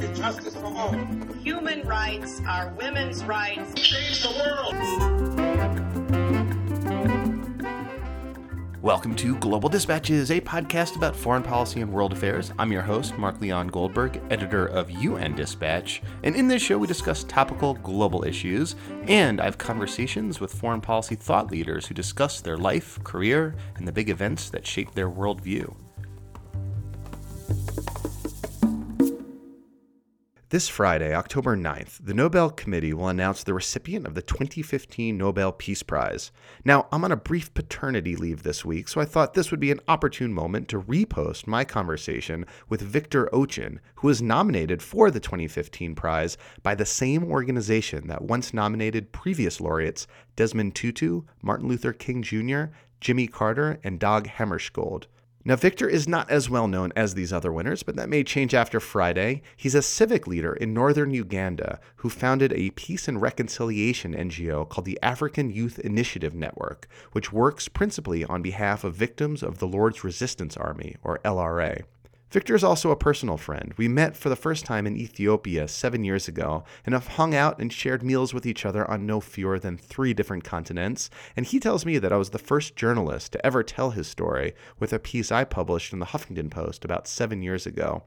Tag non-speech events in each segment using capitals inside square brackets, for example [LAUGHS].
and justice for all. Human rights are women's rights. Change the world. Welcome to Global Dispatches, a podcast about foreign policy and world affairs. I'm your host, Mark Leon Goldberg, editor of UN Dispatch. And in this show, we discuss topical global issues, and I have conversations with foreign policy thought leaders who discuss their life, career, and the big events that shape their worldview. This Friday, October 9th, the Nobel Committee will announce the recipient of the 2015 Nobel Peace Prize. Now, I'm on a brief paternity leave this week, so I thought this would be an opportune moment to repost my conversation with Victor Ochen, who was nominated for the 2015 prize by the same organization that once nominated previous laureates Desmond Tutu, Martin Luther King Jr., Jimmy Carter, and Dag Hammarskjöld. Now, Victor is not as well known as these other winners, but that may change after Friday. He's a civic leader in northern Uganda who founded a peace and reconciliation NGO called the African Youth Initiative Network, which works principally on behalf of victims of the Lord's Resistance Army, or LRA. Victor is also a personal friend. We met for the first time in Ethiopia seven years ago and have hung out and shared meals with each other on no fewer than three different continents. And he tells me that I was the first journalist to ever tell his story with a piece I published in the Huffington Post about seven years ago.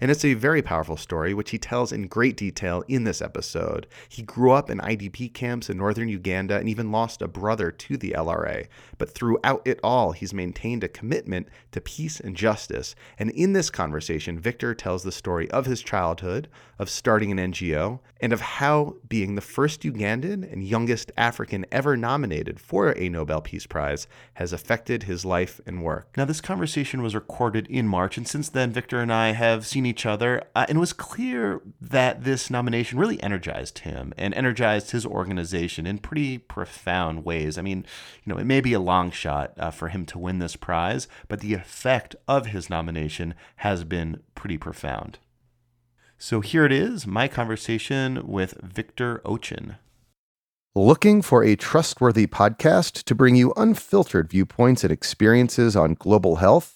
And it's a very powerful story, which he tells in great detail in this episode. He grew up in IDP camps in northern Uganda and even lost a brother to the LRA. But throughout it all, he's maintained a commitment to peace and justice. And in this conversation, Victor tells the story of his childhood, of starting an NGO, and of how being the first Ugandan and youngest African ever nominated for a Nobel Peace Prize has affected his life and work. Now, this conversation was recorded in March, and since then, Victor and I have seen each other, uh, and it was clear that this nomination really energized him and energized his organization in pretty profound ways. I mean, you know, it may be a long shot uh, for him to win this prize, but the effect of his nomination has been pretty profound. So here it is my conversation with Victor Ochen. Looking for a trustworthy podcast to bring you unfiltered viewpoints and experiences on global health?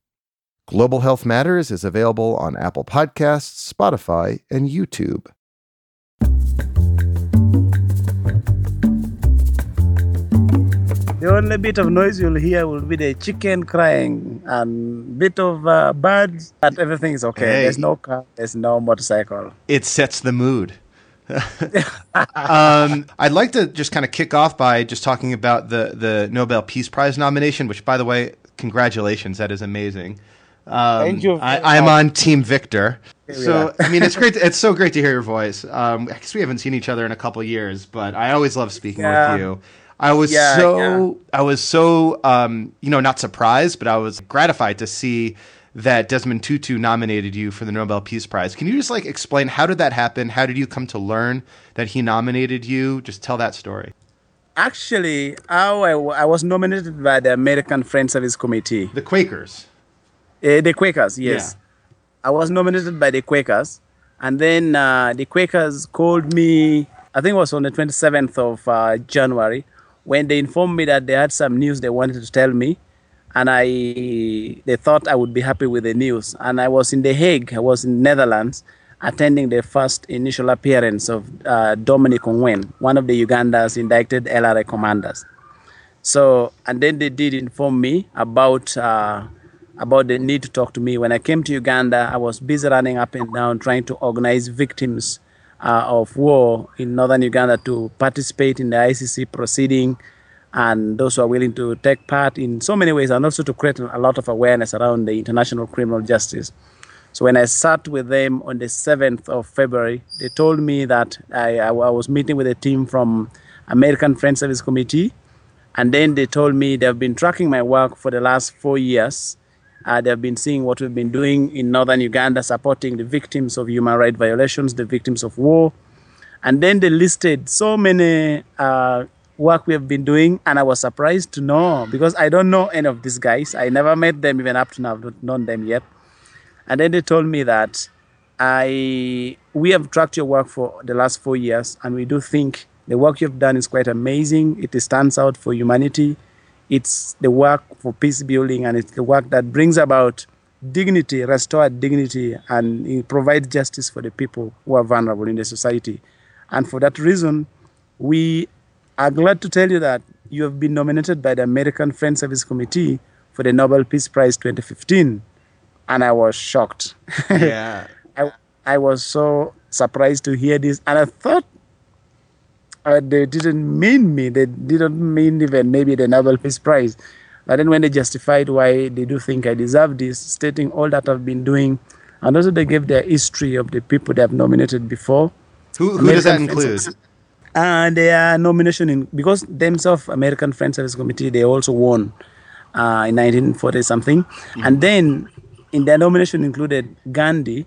Global Health Matters is available on Apple Podcasts, Spotify, and YouTube. The only bit of noise you'll hear will be the chicken crying and bit of uh, birds, but everything is okay. Hey. There's no car, there's no motorcycle. It sets the mood. [LAUGHS] um, I'd like to just kind of kick off by just talking about the the Nobel Peace Prize nomination, which, by the way, congratulations, that is amazing. Um, Thank you. I, am on Team Victor. So I mean, it's great. [LAUGHS] To, it's so great to hear your voice. Um, I guess we haven't seen each other in a couple years, but I always love speaking yeah. with you. I was yeah, so yeah. I was so um, you know not surprised, but I was gratified to see that Desmond Tutu nominated you for the Nobel Peace Prize. Can you just like explain how did that happen? How did you come to learn that he nominated you? Just tell that story. Actually, I, I was nominated by the American Friends Service Committee. The Quakers. Uh, the Quakers, yes. Yeah. I was nominated by the Quakers, and then uh, the Quakers called me. I think it was on the 27th of uh, January when they informed me that they had some news they wanted to tell me, and I they thought I would be happy with the news. And I was in The Hague. I was in Netherlands attending the first initial appearance of uh, Dominic Ongwen, one of the Uganda's indicted LRA commanders. So, and then they did inform me about uh, about the need to talk to me. When I came to Uganda, I was busy running up and down trying to organize victims uh, of war in northern Uganda to participate in the ICC proceeding and those who are willing to take part in so many ways and also to create a lot of awareness around the international criminal justice. So when I sat with them on the 7th of February, they told me that I, I, was meeting with a team from American Friends Service Committee, and then they told me they've been tracking my work for the last four years Uh, they have been seeing what we've been doing in northern Uganda, supporting the victims of human rights violations, the victims of war. And then they listed so many uh, work we have been doing, and I was surprised to know because I don't know any of these guys. I never met them even up to now, I've not known them yet. And then they told me that I we have tracked your work for the last four years, and we do think the work you've done is quite amazing. It stands out for humanity. It's the work for peace building, and it's the work that brings about dignity, restore dignity, and it provides justice for the people who are vulnerable in the society. And for that reason, we are glad to tell you that you have been nominated by the American Friends Service Committee for the Nobel Peace Prize 2015. And I was shocked. [LAUGHS] Yeah. I, I was so surprised to hear this, and I thought uh, they didn't mean me. They didn't mean even maybe the Nobel Peace Prize. But then when they justified why they do think I deserve this, stating all that I've been doing, and also they gave their history of the people they have nominated before. Who, who does that include? And their nomination in because themselves American Friends Service Committee they also won uh, in 1940 something, and then in their nomination included Gandhi,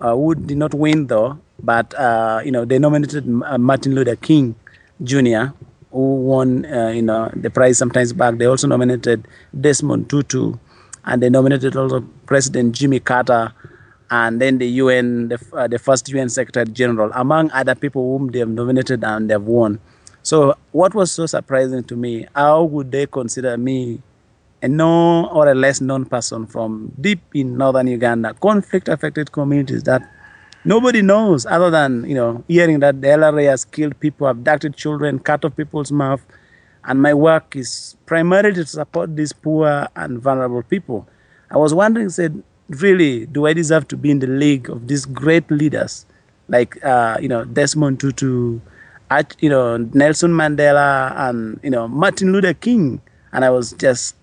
uh, who did not win though, but uh, you know they nominated uh, Martin Luther King Jr. who won uh, you know the prize sometimes back. They also nominated Desmond Tutu, and they nominated also President Jimmy Carter and then the UN, the, uh, the first UN Secretary General, among other people whom they have nominated and they have won. So, what was so surprising to me, how would they consider me a known or a less known person from deep in northern Uganda, conflict affected communities that nobody knows other than, you know, hearing that the LRA has killed people, abducted children, cut off people's mouth. And my work is primarily to support these poor and vulnerable people. I was wondering, said, really, do I deserve to be in the league of these great leaders like, uh, you know, Desmond Tutu, you know, Nelson Mandela, and you know, Martin Luther King? And I was just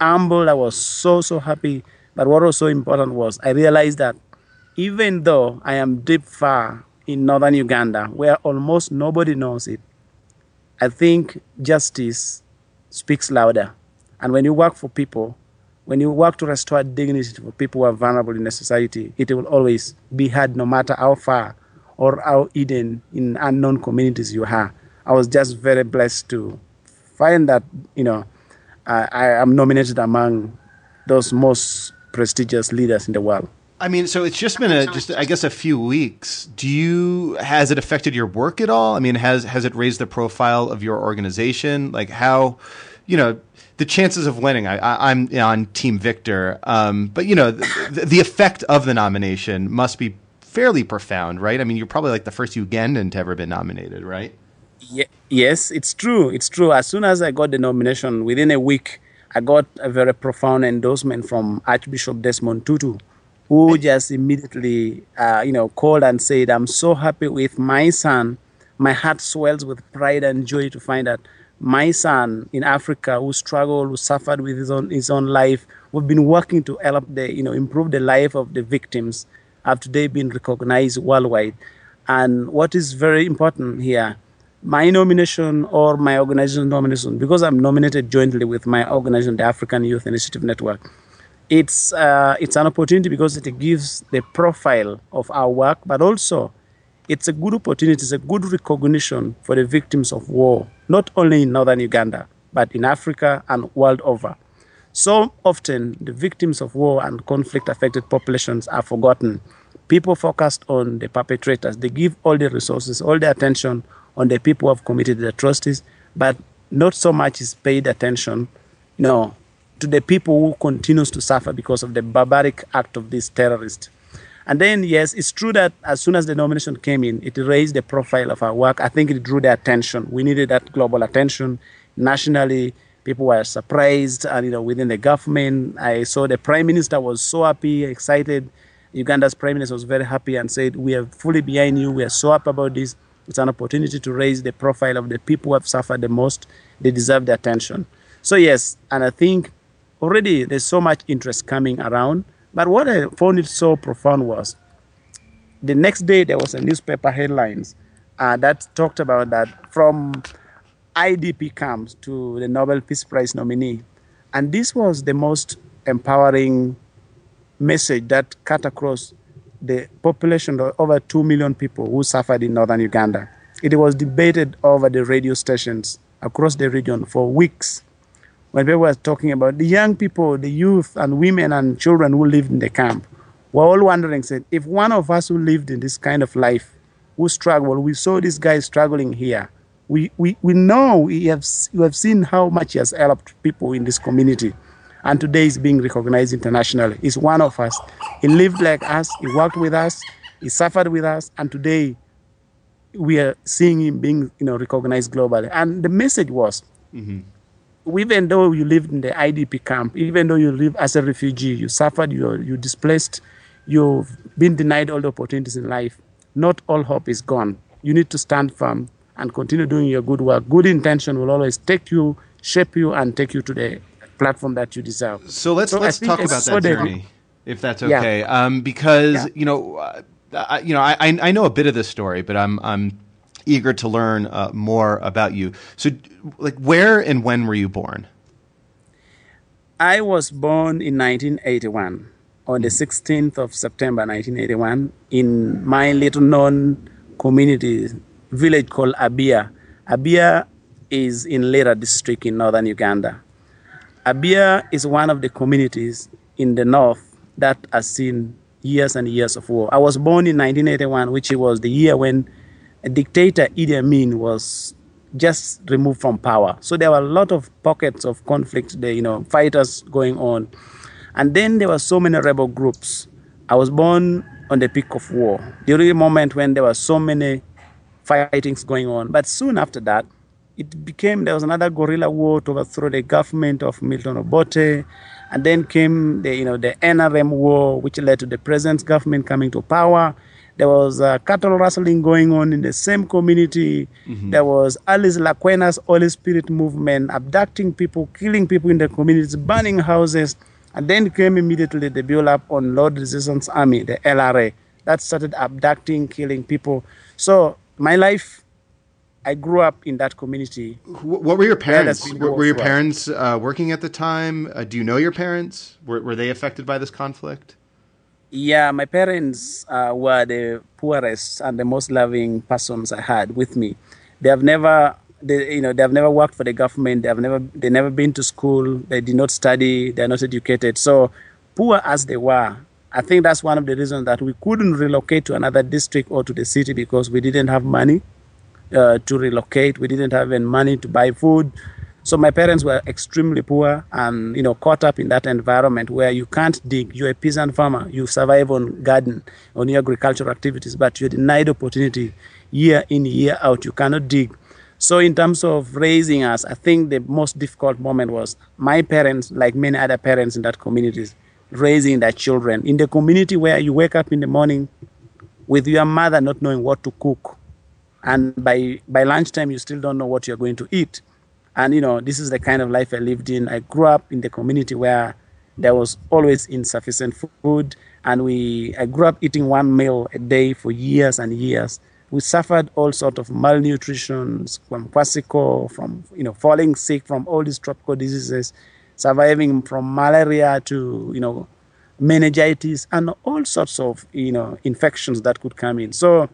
humbled. I was so so happy. But what was so important was I realized that even though I am deep far in northern Uganda, where almost nobody knows it, I think justice speaks louder. And when you work for people, when you work to restore dignity for people who are vulnerable in the society, it will always be heard no matter how far or how hidden in unknown communities you are. I was just very blessed to find that, you know, I, I am nominated among those most prestigious leaders in the world. I mean, so it's just been a just I guess a few weeks. Do you has it affected your work at all? I mean, has has it raised the profile of your organization? Like how, you know, the chances of winning. I, I I'm you know, on Team Victor, um, but you know, the, the effect of the nomination must be fairly profound, right? I mean, you're probably like the first Ugandan to ever been nominated, right? Ye- yes, it's true. It's true. As soon as I got the nomination, within a week, I got a very profound endorsement from Archbishop Desmond Tutu, who just immediately, uh, you know, called and said, "I'm so happy with my son. My heart swells with pride and joy to find that my son in Africa, who struggled, who suffered with his own his own life, we've been working to help the, you know, improve the life of the victims, have today been recognized worldwide. And what is very important here." my nomination or my organization's nomination, because I'm nominated jointly with my organization, the African Youth Initiative Network, it's uh, it's an opportunity because it gives the profile of our work, but also it's a good opportunity, it's a good recognition for the victims of war, not only in northern Uganda, but in Africa and world over. So often, the victims of war and conflict affected populations are forgotten. People focused on the perpetrators. They give all the resources, all the attention on the people who have committed the atrocities, but not so much is paid attention, know, to the people who continues to suffer because of the barbaric act of these terrorists. And then, yes, it's true that as soon as the nomination came in, it raised the profile of our work. I think it drew the attention. We needed that global attention nationally. People were surprised, and you know, within the government, I saw the prime minister was so happy, excited. Uganda's prime minister was very happy and said, "We are fully behind you. We are so happy about this. It's an opportunity to raise the profile of the people who have suffered the most. They deserve the attention." So yes, and I think already there's so much interest coming around. But what I found it so profound was the next day there was a newspaper headlines uh, that talked about that from IDP camps to the Nobel Peace Prize nominee, and this was the most empowering message that cut across the population of over 2 million people who suffered in northern Uganda. It was debated over the radio stations across the region for weeks when people were talking about the young people, the youth, and women and children who lived in the camp. We're all wondering, said, if one of us who lived in this kind of life, who struggled, we saw this guy struggling here, we, we, we know we have, we have seen how much he has helped people in this community. And today he's being recognized internationally. He's one of us. He lived like us, he worked with us, he suffered with us, and today we are seeing him being you know, recognized globally. And the message was mm-hmm. Even though you lived in the IDP camp, even though you live as a refugee, you suffered, you're, you displaced, you've been denied all the opportunities in life, not all hope is gone. You need to stand firm and continue doing your good work. Good intention will always take you, shape you, and take you to the platform that you deserve. So let's So let's talk about that journey, if that's Yeah. okay. Um, because Yeah. you know, uh, I, you know, I I know a bit of this story, but I'm I'm eager to learn uh, more about you. So, like, where and when were you born? I was born in 1981, on the 16th of September 1981, in my little known community village called Abia. Abia is in Lira district in northern Uganda. Abia is one of the communities in the north that has seen years and years of war. I was born in 1981, which was the year when a dictator Idi Amin was just removed from power. So there were a lot of pockets of conflict, the, you know, fighters going on. And then there were so many rebel groups. I was born on the peak of war, during a moment when there were so many fightings going on. But soon after that, it became there was another guerrilla war to overthrow the government of Milton Obote, and then came the you know the NRM war, which led to the present government coming to power. There was uh, cattle rustling going on in the same community. There was Alice Lakwena's Holy Spirit movement, abducting people, killing people in the communities, burning houses. And then came immediately the build up on Lord Resistance Army, the LRA, that started abducting, killing people. So my life, I grew up in that community. What were your parents? been Were, were your parents uh, working at the time? Uh, do you know your parents? Were, were they affected by this conflict? Yeah, my parents uh, were the poorest and the most loving persons I had with me. They have never, they, you know, they have never worked for the government. They have never, they never been to school. They did not study. They are not educated. So, poor as they were, I think that's one of the reasons that we couldn't relocate to another district or to the city because we didn't have money uh, to relocate. We didn't have any money to buy food. So my parents were extremely poor and you know caught up in that environment where you can't dig. You're a peasant farmer. You survive on garden, on your agricultural activities, but you're denied opportunity year in year out. You cannot dig. So in terms of raising us, I think the most difficult moment was my parents, like many other parents in that community, raising their children in the community where you wake up in the morning with your mother not knowing what to cook and by by lunchtime you still don't know what you're going to eat and you know this is the kind of life i lived in i grew up in the community where there was always insufficient food and we i grew up eating one meal a day for years and years we suffered all sort of malnutrition from kwashiorkor from you know falling sick from all these tropical diseases surviving from malaria to you know meningitis and all sorts of you know infections that could come in so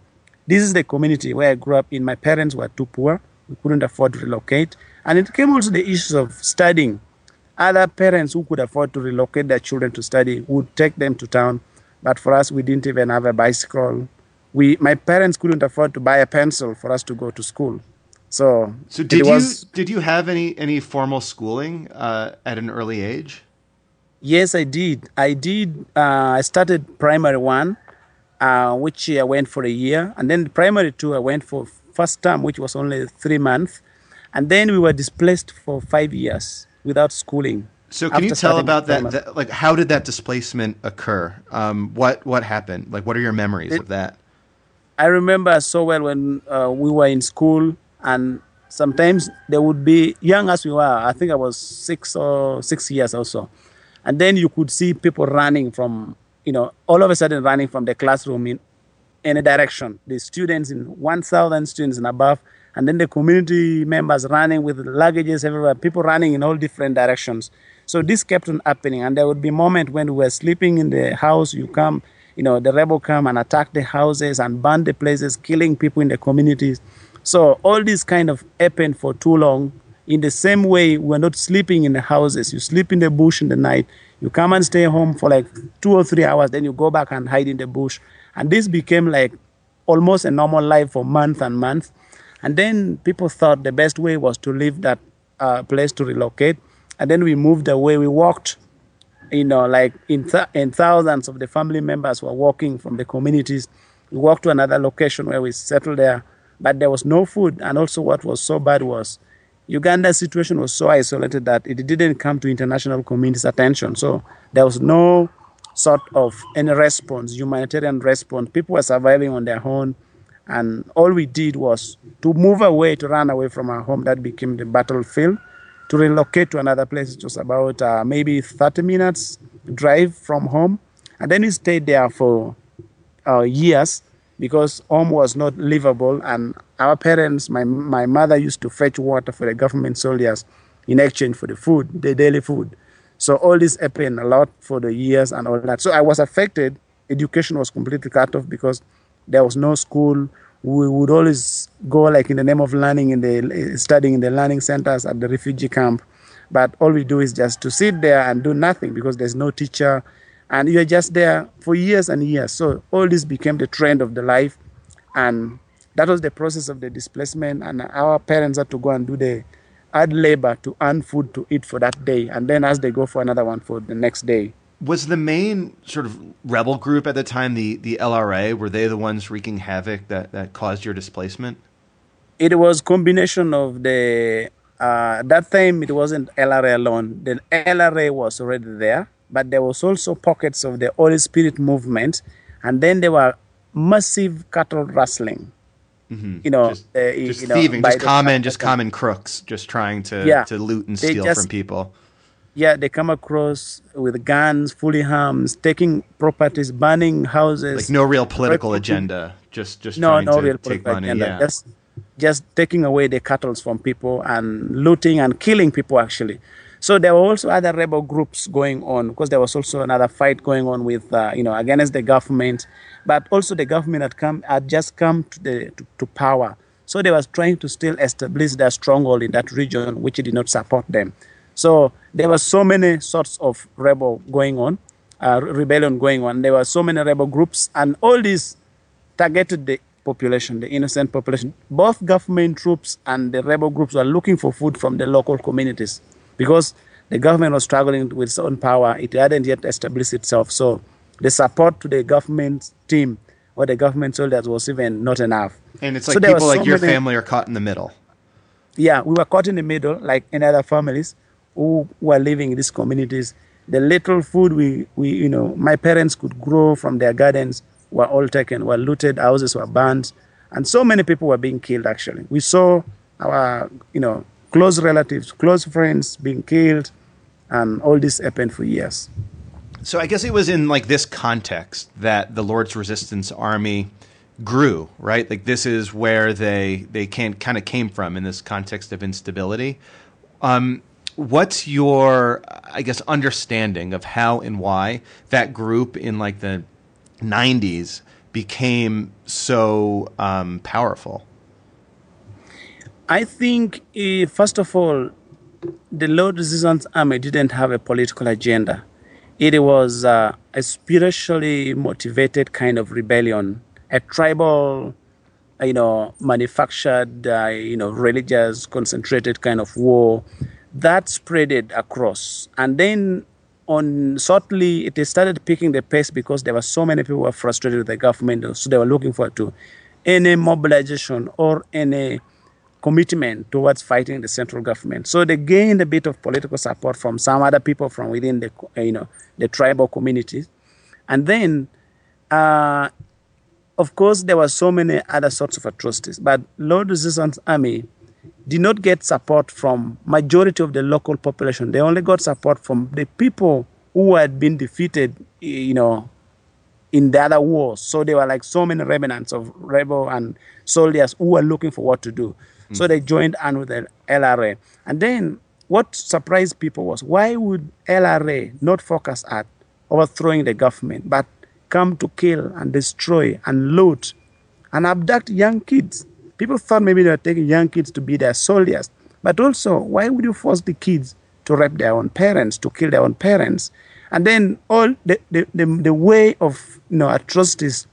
this is the community where I grew up in. My parents were too poor. We couldn't afford to relocate. And it came also the issues of studying. Other parents who could afford to relocate their children to study would take them to town. But for us, we didn't even have a bicycle. We, my parents couldn't afford to buy a pencil for us to go to school. So, So did you did you have any any formal schooling uh, at an early age? Yes, I did. I did. Uh, I started primary one, uh, which I went for a year, and then primary two I went for first term, which was only three months, and then we were displaced for five years without schooling. So can you tell about that, that? Like, how did that displacement occur? Um, what what happened? Like, what are your memories of that? I remember so well when uh, we were in school, and sometimes there would be young as we were. I think I was six or six years or so, and then you could see people running from, you know, all of a sudden running from the classroom in any direction. The students in one thousand students and above, and then the community members running with luggages everywhere. People running in all different directions. So this kept on happening, and there would be moment when we were sleeping in the house. You come, you know, the rebel come and attack the houses and burn the places, killing people in the communities. So all this kind of happened for too long. In the same way, we're not sleeping in the houses. You sleep in the bush in the night. You come and stay home for like two or three hours, then you go back and hide in the bush. And this became like almost a normal life for months and months. And then people thought the best way was to leave that uh, place to relocate. And then we moved away. We walked, you know, like in, th- in thousands of the family members were walking from the communities. We walked to another location where we settled there, but there was no food. And also, what was so bad was Uganda's situation was so isolated that it didn't come to international community's attention. So there was no sort of any response, humanitarian response. People were surviving on their own. And all we did was to move away, to run away from our home. That became the battlefield. To relocate to another place, it was about uh, maybe 30 minutes drive from home. And then we stayed there for uh, years because home was not livable. And our parents, my, my mother used to fetch water for the government soldiers in exchange for the food, the daily food. So all this happened a lot for the years and all that. So I was affected. Education was completely cut off because there was no school. We would always go like in the name of learning in the eh, studying in the learning centers at the refugee camp. But all we do is just to sit there and do nothing because there's no teacher and you're just there for years and years. So all this became the trend of the life, and that was the process of the displacement. And our parents had to go and do the hard labor to earn food to eat for that day, and then as they go for another one for the next day. Was the main sort of rebel group at the time the the LRA? Were they the ones wreaking havoc that that caused your displacement? It was combination of the. Uh, that time it wasn't LRA alone. The LRA was already there but there was also pockets of the Holy Spirit movement, and then there were massive cattle rustling. Mm-hmm. You know, just, uh, just you know, thieving, just common, just common crooks, just trying to Yeah. to loot and steal just- from people. Yeah, they come across with guns, fully armed, taking properties, burning houses. Like no real political agenda, just just no, trying no to real take political money. agenda. Yeah. Just, just taking away the cattle from people and looting and killing people actually. So there were also other rebel groups going on because there was also another fight going on with uh, you know against the government, but also the government had come had just come to the to, to power. So they was trying to still establish their stronghold in that region, which did not support them. So there were so many sorts of rebel going on, uh, rebellion going on. There were so many rebel groups, and all these targeted the population, the innocent population. Both government troops and the rebel groups were looking for food from the local communities because the government was struggling with its own power. It hadn't yet established itself. So the support to the government team or the government soldiers was even not enough. and it's like there people were like your many- family are caught in the middle. yeah, we were caught in the middle, like in other families who were living in these communities. The little food we, we, you know, my parents could grow from their gardens were all taken, were looted, houses were burned, and so many people were being killed. Actually, we saw our, you know, close relatives, close friends being killed, and all this happened for years. So I guess it was in like this context that the Lord's Resistance Army grew, right? Like this is where they they can kind of came from in this context of instability. Um, what's your, I guess, understanding of how and why that group in like the '90s became so um, powerful? I think, eh, first of all, the Lord Resistance Army didn't have a political agenda. It was uh, a spiritually motivated kind of rebellion, a tribal, uh, you know, manufactured, uh, you know, religious, concentrated kind of war that spreaded across. And then on shortly, it started picking the pace because there were so many people were frustrated with the government, so they were looking forward to any mobilization or any commitment towards fighting the central government. So they gained a bit of political support from some other people from within the uh, you know the tribal communities, and then. Uh, of course, there were so many other sorts of atrocities, but Lord Resistance Army did not get support from majority of the local population. They only got support from the people who had been defeated, you know, in the other wars. So they were like so many remnants of rebel and soldiers who were looking for what to do. Hmm. So they joined on with the LRA. And then what surprised people was why would LRA not focus at overthrowing the government, but come to kill and destroy and loot and abduct young kids? People thought maybe they were taking young kids to be their soldiers. But also, why would you force the kids to rape their own parents, to kill their own parents? And then all the, the, the, the way of you know atrocities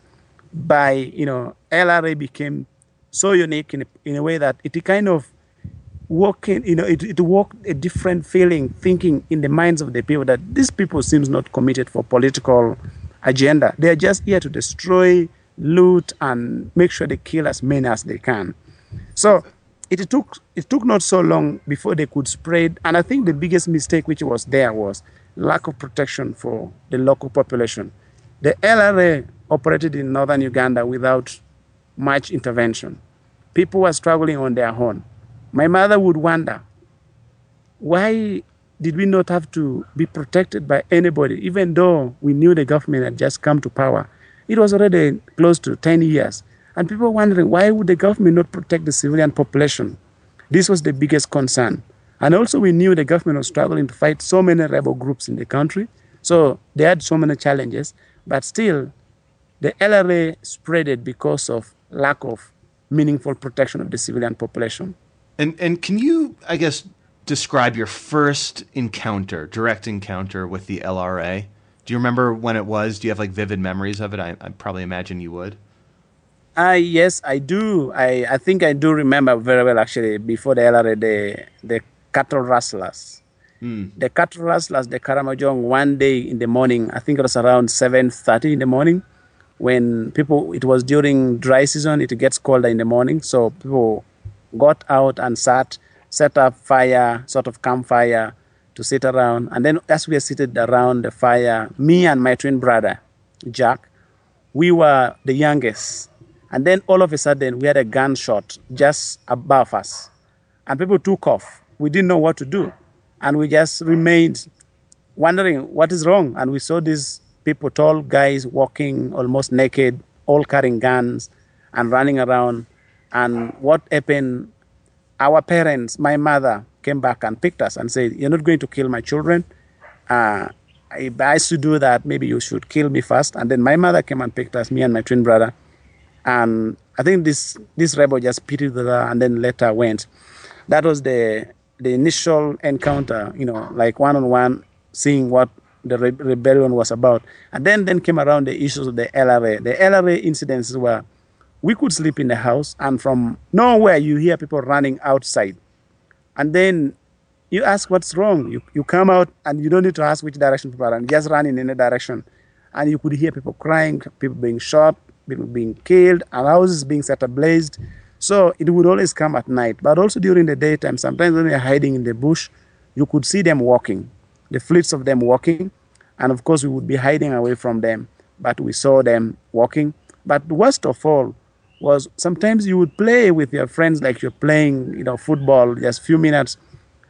by you know LRA became so unique in a, in a way that it kind of working you know it, it worked a different feeling thinking in the minds of the people that these people seems not committed for political agenda they are just here to destroy loot and make sure they kill as many as they can. So it took it took not so long before they could spread and i think the biggest mistake which was there was lack of protection for the local population. The lra operated in northern uganda without much intervention. People were struggling on their own. My mother would wonder why did we not have to be protected by anybody even though we knew the government had just come to power it was already close to 10 years and people were wondering why would the government not protect the civilian population? This was the biggest concern. And also we knew the government was struggling to fight so many rebel groups in the country. So they had so many challenges, but still the LRA spread it because of lack of meaningful protection of the civilian population. And and can you, I guess, describe your first encounter, direct encounter with the LRA? Do you remember when it was? Do you have like vivid memories of it? I, I probably imagine you would. Uh, yes, I do. I, I think I do remember very well actually before the LRA, the, the cattle rustlers. Mm. The cattle rustlers, the Karamojong, one day in the morning, I think it was around 7.30 in the morning, when people, it was during dry season, it gets colder in the morning, so people got out and sat, set up fire, sort of campfire to sit around. And then as we were seated around the fire, me and my twin brother, Jack, we were the youngest and then all of a sudden, we had a gunshot just above us. And people took off. We didn't know what to do. And we just remained wondering what is wrong. And we saw these people, tall guys, walking almost naked, all carrying guns and running around. And what happened? Our parents, my mother, came back and picked us and said, You're not going to kill my children. Uh, if I should do that, maybe you should kill me first. And then my mother came and picked us, me and my twin brother and I think this this rebel just pitied her and then later went. That was the the initial encounter, you know, like one on one, seeing what the re- rebellion was about, and then then came around the issues of the LRA. The LRA incidents were we could sleep in the house, and from nowhere you hear people running outside, and then you ask what's wrong. You you come out and you don't need to ask which direction people are, and just run in any direction, and you could hear people crying, people being shot, people being killed, and houses being set ablaze. So it would always come at night, but also during the daytime. Sometimes when you're hiding in the bush, you could see them walking, the fleets of them walking, and of course we would be hiding away from them, but we saw them walking. But worst of all was sometimes you would play with your friends like you're playing, you know, football, just few minutes,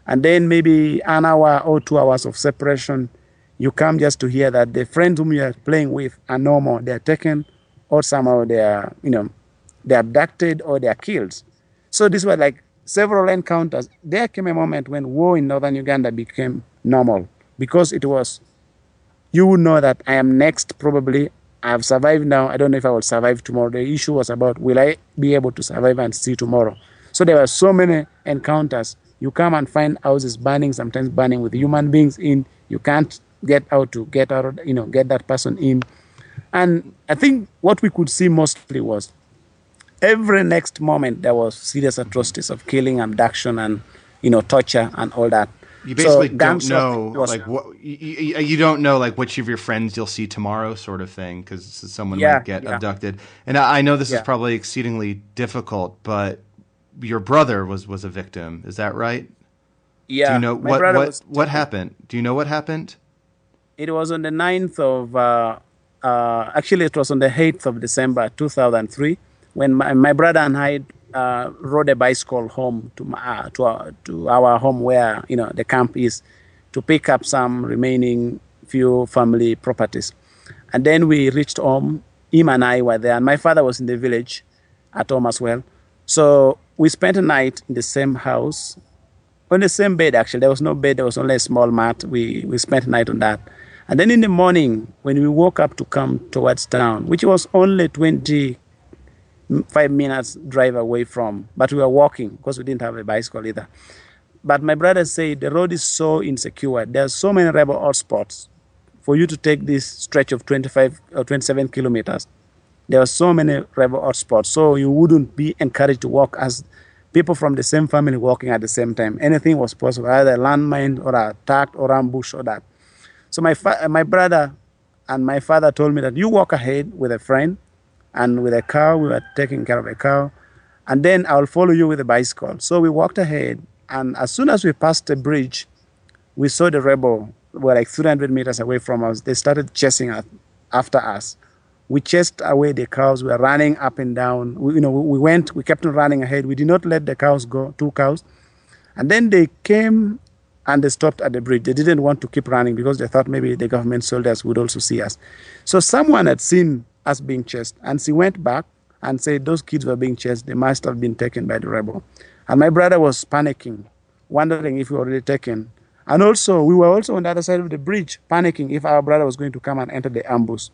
and then maybe an hour or two hours of separation, you come just to hear that the friends whom you are playing with are no more. They're taken or somehow they are, you know, they're abducted or they're killed. So these were like several encounters. There came a moment when war in northern Uganda became normal because it was, you would know that I am next probably. I have survived now. I don't know if I will survive tomorrow. The issue was about will I be able to survive and see tomorrow. So there were so many encounters. You come and find houses burning, sometimes burning with human beings in. You can't get out to get out, you know, get that person in. And I think what we could see mostly was every next moment there was serious atrocities of killing, abduction, and you know torture and all that. You basically so, don't know like what you, you, don't know like which of your friends you'll see tomorrow, sort of thing, because someone yeah, might get yeah. abducted. And I, I know this yeah. is probably exceedingly difficult, but your brother was was a victim. Is that right? Yeah. Do you know what what what happened? Do you know what happened? It was on the 9th of uh, uh, actually, it was on the 8th of December 2003 when my, my brother and I uh, rode a bicycle home to, uh, to, our, to our home where you know the camp is to pick up some remaining few family properties. And then we reached home. Him and I were there, and my father was in the village at home as well. So we spent a night in the same house. on the same bed actually. There was no bed, there was only a small mat. We we spent a night on that. And then in the morning, when we woke up to come towards town, which was only 25 minutes drive away from, but we were walking because we didn't have a bicycle either. But my brother said the road is so insecure. There are so many rebel hotspots for you to take this stretch of 25 or 27 kilometers. There are so many rebel hotspots, so you wouldn't be encouraged to walk as people from the same family walking at the same time. Anything was possible, either landmine or attack or ambush or that. So my my brother and my father told me that you walk ahead with a friend and with a cow. We were taking care of a cow, and then I'll follow you with a bicycle. So we walked ahead, and as soon as we passed the bridge, we saw the rebel were like 300 meters away from us. They started chasing us, after us. We chased away the cows. We were running up and down. We, you know, we went. We kept on running ahead. We did not let the cows go. Two cows, and then they came and they stopped at the bridge. They didn't want to keep running because they thought maybe the government soldiers would also see us. So someone had seen us being chased, and she went back and said those kids were being chased. They must have been taken by the rebel. And my brother was panicking, wondering if we were already taken. And also, we were also on the other side of the bridge, panicking if our brother was going to come and enter the ambush.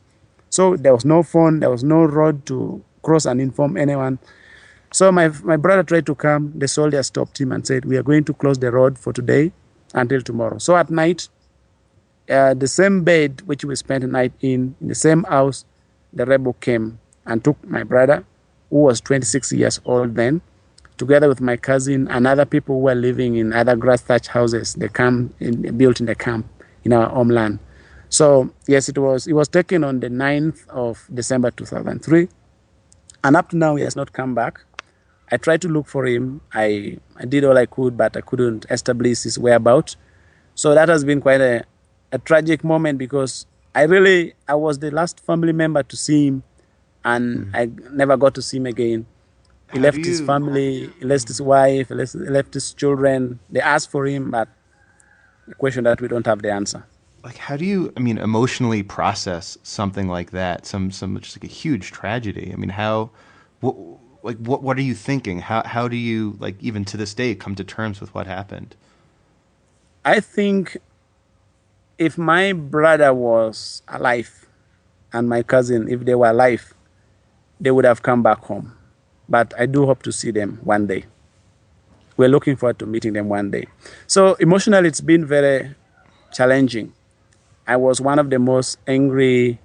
So there was no phone, there was no road to cross and inform anyone. So my, my brother tried to come. The soldier stopped him and said, We are going to close the road for today until tomorrow. So at night, uh, the same bed which we spent the night in, in the same house, the rebel came and took my brother, who was 26 years old then, together with my cousin and other people who were living in other grass thatched houses, they camp in, built in the camp in our homeland. So yes, it was it was taken on the 9th of December 2003, and up to now he has not come back. I tried to look for him. I, I did all I could, but I couldn't establish his whereabouts. So that has been quite a, a tragic moment because I really I was the last family member to see him, and mm. I never got to see him again. He How left his family, he left his wife, he left, he left his children. They asked for him, but the question that we don't have the answer like how do you i mean emotionally process something like that some some just like a huge tragedy i mean how what like what what are you thinking how how do you like even to this day come to terms with what happened i think if my brother was alive and my cousin if they were alive they would have come back home. But i do hope to see them one day. We're looking forward to meeting them one day. So emotionally it's been very challenging. I was one of the most angry,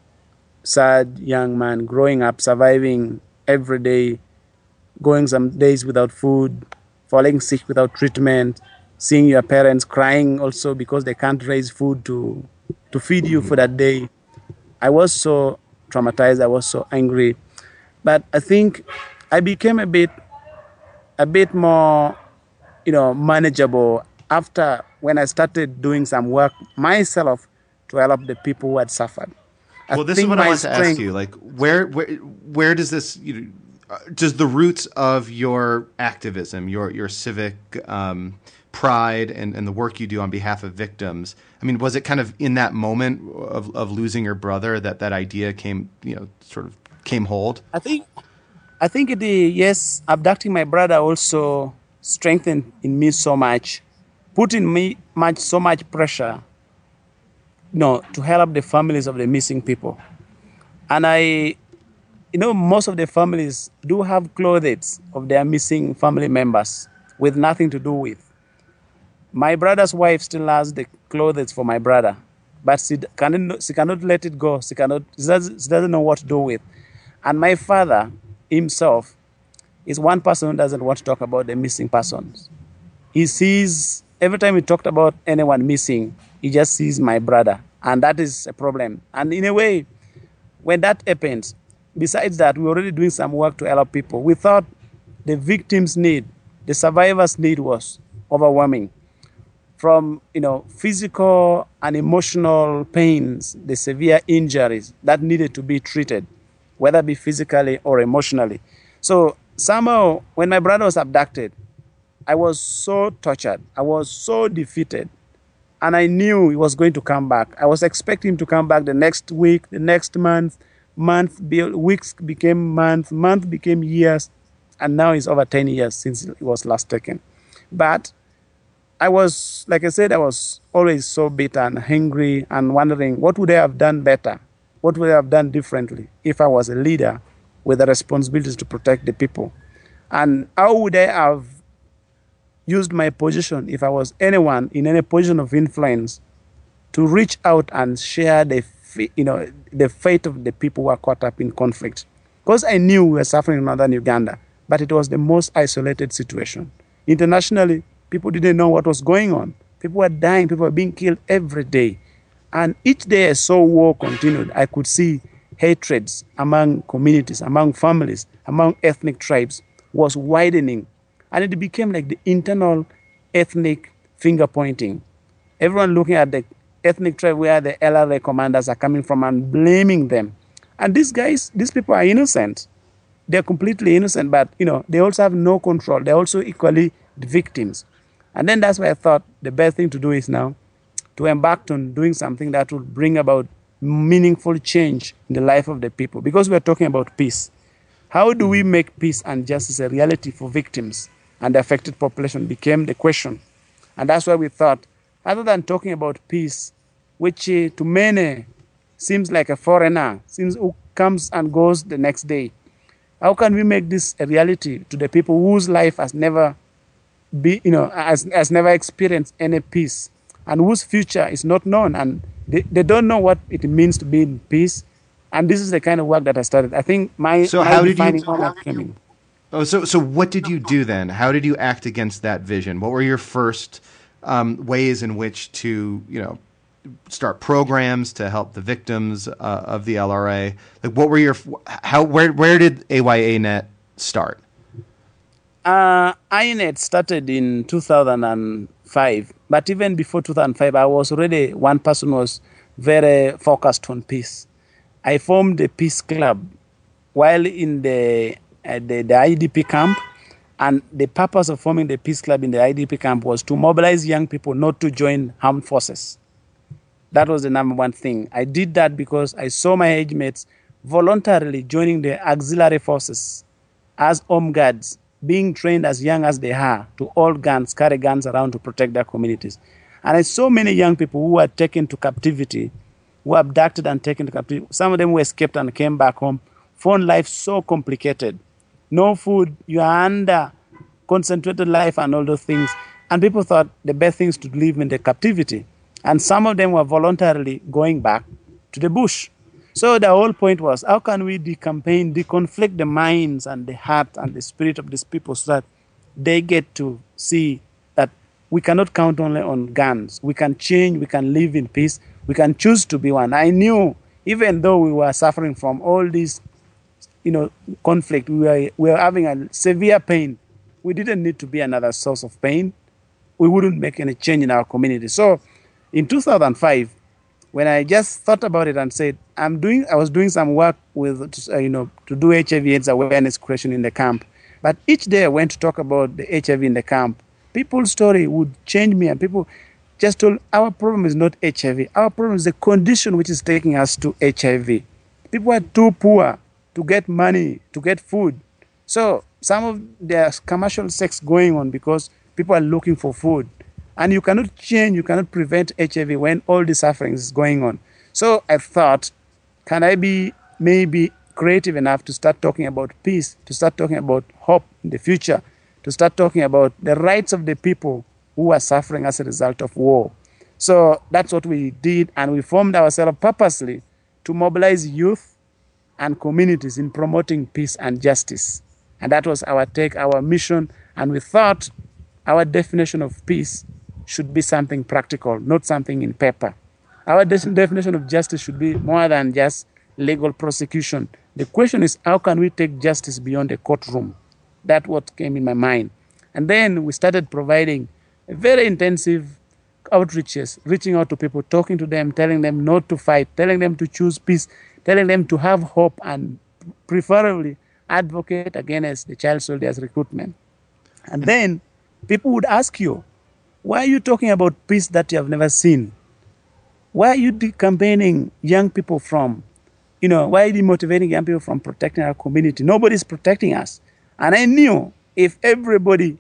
sad young man growing up, surviving every day, going some days without food, falling sick without treatment, seeing your parents crying also because they can't raise food to, to feed you for that day. I was so traumatized, I was so angry. But I think I became a bit a bit more, you know, manageable after when I started doing some work myself to help the people who had suffered. I well, this is what I want to ask you. Like, where, where, where does this, you know, does the roots of your activism, your, your civic um, pride, and, and the work you do on behalf of victims? I mean, was it kind of in that moment of, of losing your brother that that idea came, you know, sort of came hold? I think, I think it. Yes, abducting my brother also strengthened in me so much, putting me much so much pressure you know, to help the families of the missing people. And I, you know, most of the families do have clothes of their missing family members with nothing to do with. My brother's wife still has the clothes for my brother, but she cannot, she cannot let it go. She cannot, she doesn't, she doesn't know what to do with. And my father himself is one person who doesn't want to talk about the missing persons. He sees, every time he talked about anyone missing, he just sees my brother. And that is a problem. And in a way, when that happens, besides that, we're already doing some work to help people. We thought the victims' need, the survivors' need was overwhelming. From you know physical and emotional pains, the severe injuries that needed to be treated, whether it be physically or emotionally. So somehow, when my brother was abducted, I was so tortured. I was so defeated and I knew he was going to come back. I was expecting him to come back the next week, the next month, month, weeks became months, month became years, and now it's over 10 years since he was last taken. But I was, like I said, I was always so bitter and angry and wondering what would I have done better? What would I have done differently if I was a leader with the responsibilities to protect the people? And how would I have used my position if I was anyone in any position of influence to reach out and share the, you know, the fate of the people who are caught up in conflict? Because I knew we were suffering in northern Uganda, but it was the most isolated situation. Internationally, people didn't know what was going on. People were dying, people were being killed every day. And each day I saw war continued, I could see hatreds among communities, among families, among ethnic tribes was widening. And it became like the internal ethnic finger pointing. Everyone looking at the ethnic tribe where the LRA commanders are coming from and blaming them. And these guys, these people are innocent. They're completely innocent, but you know, they also have no control. They're also equally the victims. And then that's why I thought the best thing to do is now to embark on doing something that will bring about meaningful change in the life of the people. Because we're talking about peace. How do we make peace and justice a reality for victims and the affected population became the question. And that's why we thought, other than talking about peace, which uh, to many seems like a foreigner, seems who comes and goes the next day, how can we make this a reality to the people whose life has never be, you know, has, has never experienced any peace and whose future is not known and they, they don't know what it means to be in peace. And this is the kind of work that I started. I think my, So my how did you- honor came in. Oh, so so what did you do then? How did you act against that vision? What were your first um, ways in which to you know start programs to help the victims uh, of the LRA? Like, what were your how where where did AYINET start? Uh, INET started in 2005, but even before 2005, I was already one person was very focused on peace. I formed a peace club while in the, uh, the the IDP camp, and the purpose of forming the peace club in the IDP camp was to mobilize young people not to join armed forces. That was the number one thing. I did that because I saw my age mates voluntarily joining the auxiliary forces as home guards, being trained as young as they are to hold guns, carry guns around to protect their communities. And I saw many young people who were taken to captivity, who were abducted and taken to captivity. Some of them were escaped and came back home, found life so complicated. No food, you are under concentrated life and all those things. And people thought the best things to live in the captivity. And some of them were voluntarily going back to the bush. So the whole point was how can we decampaign, deconflict the minds and the heart and the spirit of these people so that they get to see that we cannot count only on guns. We can change, we can live in peace, we can choose to be one. I knew even though we were suffering from all these you know, conflict, we were, we were having a severe pain. We didn't need to be another source of pain. We wouldn't make any change in our community. So in 2005, when I just thought about it and said, I'm doing, I was doing some work with, uh, you know, to do HIV/AIDS awareness creation in the camp. But each day I went to talk about the HIV in the camp. People's story would change me, and people just told our problem is not HIV. Our problem is the condition which is taking us to HIV. People are too poor to get money, to get food. So some of there's commercial sex going on because people are looking for food. And you cannot change, you cannot prevent HIV when all the suffering is going on. So I thought, can I be maybe creative enough to start talking about peace, to start talking about hope in the future, to start talking about the rights of the people who are suffering as a result of war. So that's what we did, and we formed ourselves purposely to mobilize youth and communities in promoting peace and justice. And that was our take, our mission. And we thought our definition of peace should be something practical, not something in paper. Our de- definition of justice should be more than just legal prosecution. The question is how can we take justice beyond the courtroom? That's what came in my mind. And then we started providing very intensive outreaches, reaching out to people, talking to them, telling them not to fight, telling them to choose peace, telling them to have hope and preferably advocate against the child soldiers recruitment. And then people would ask you, why are you talking about peace that you have never seen? Why are you campaigning young people from, you know, why are you motivating young people from protecting our community? Nobody's protecting us. And I knew if everybody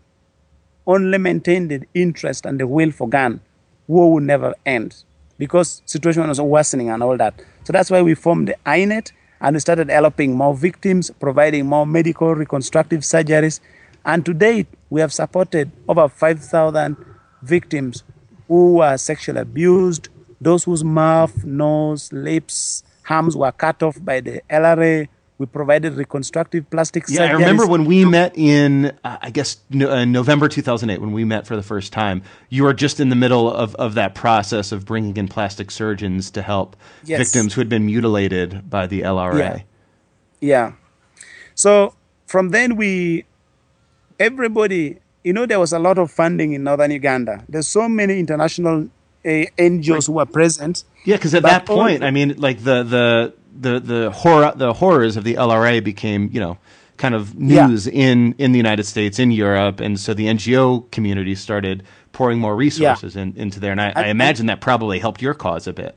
only maintained the interest and the will for gun, war will never end because situation was worsening and all that. So that's why we formed the INET and we started helping more victims, providing more medical reconstructive surgeries. And to date, we have supported over 5,000 victims who were sexually abused, those whose mouth, nose, lips, arms were cut off by the LRA. We provided reconstructive plastic surgery. Yeah, I remember when we met in, uh, I guess, no, uh, November 2008, when we met for the first time. You were just in the middle of, of that process of bringing in plastic surgeons to help Yes. victims who had been mutilated by the LRA. Yeah. Yeah. So from then we, everybody, you know, there was a lot of funding in northern Uganda. There's so many international uh, NGOs who were present. Yeah, because at that point, I mean, like the the the the horror the horrors of the LRA became, you know, kind of Yeah. news in in the United States, in Europe, and so the NGO community started pouring more resources in, into there, and I, I And- imagine that probably helped your cause a bit.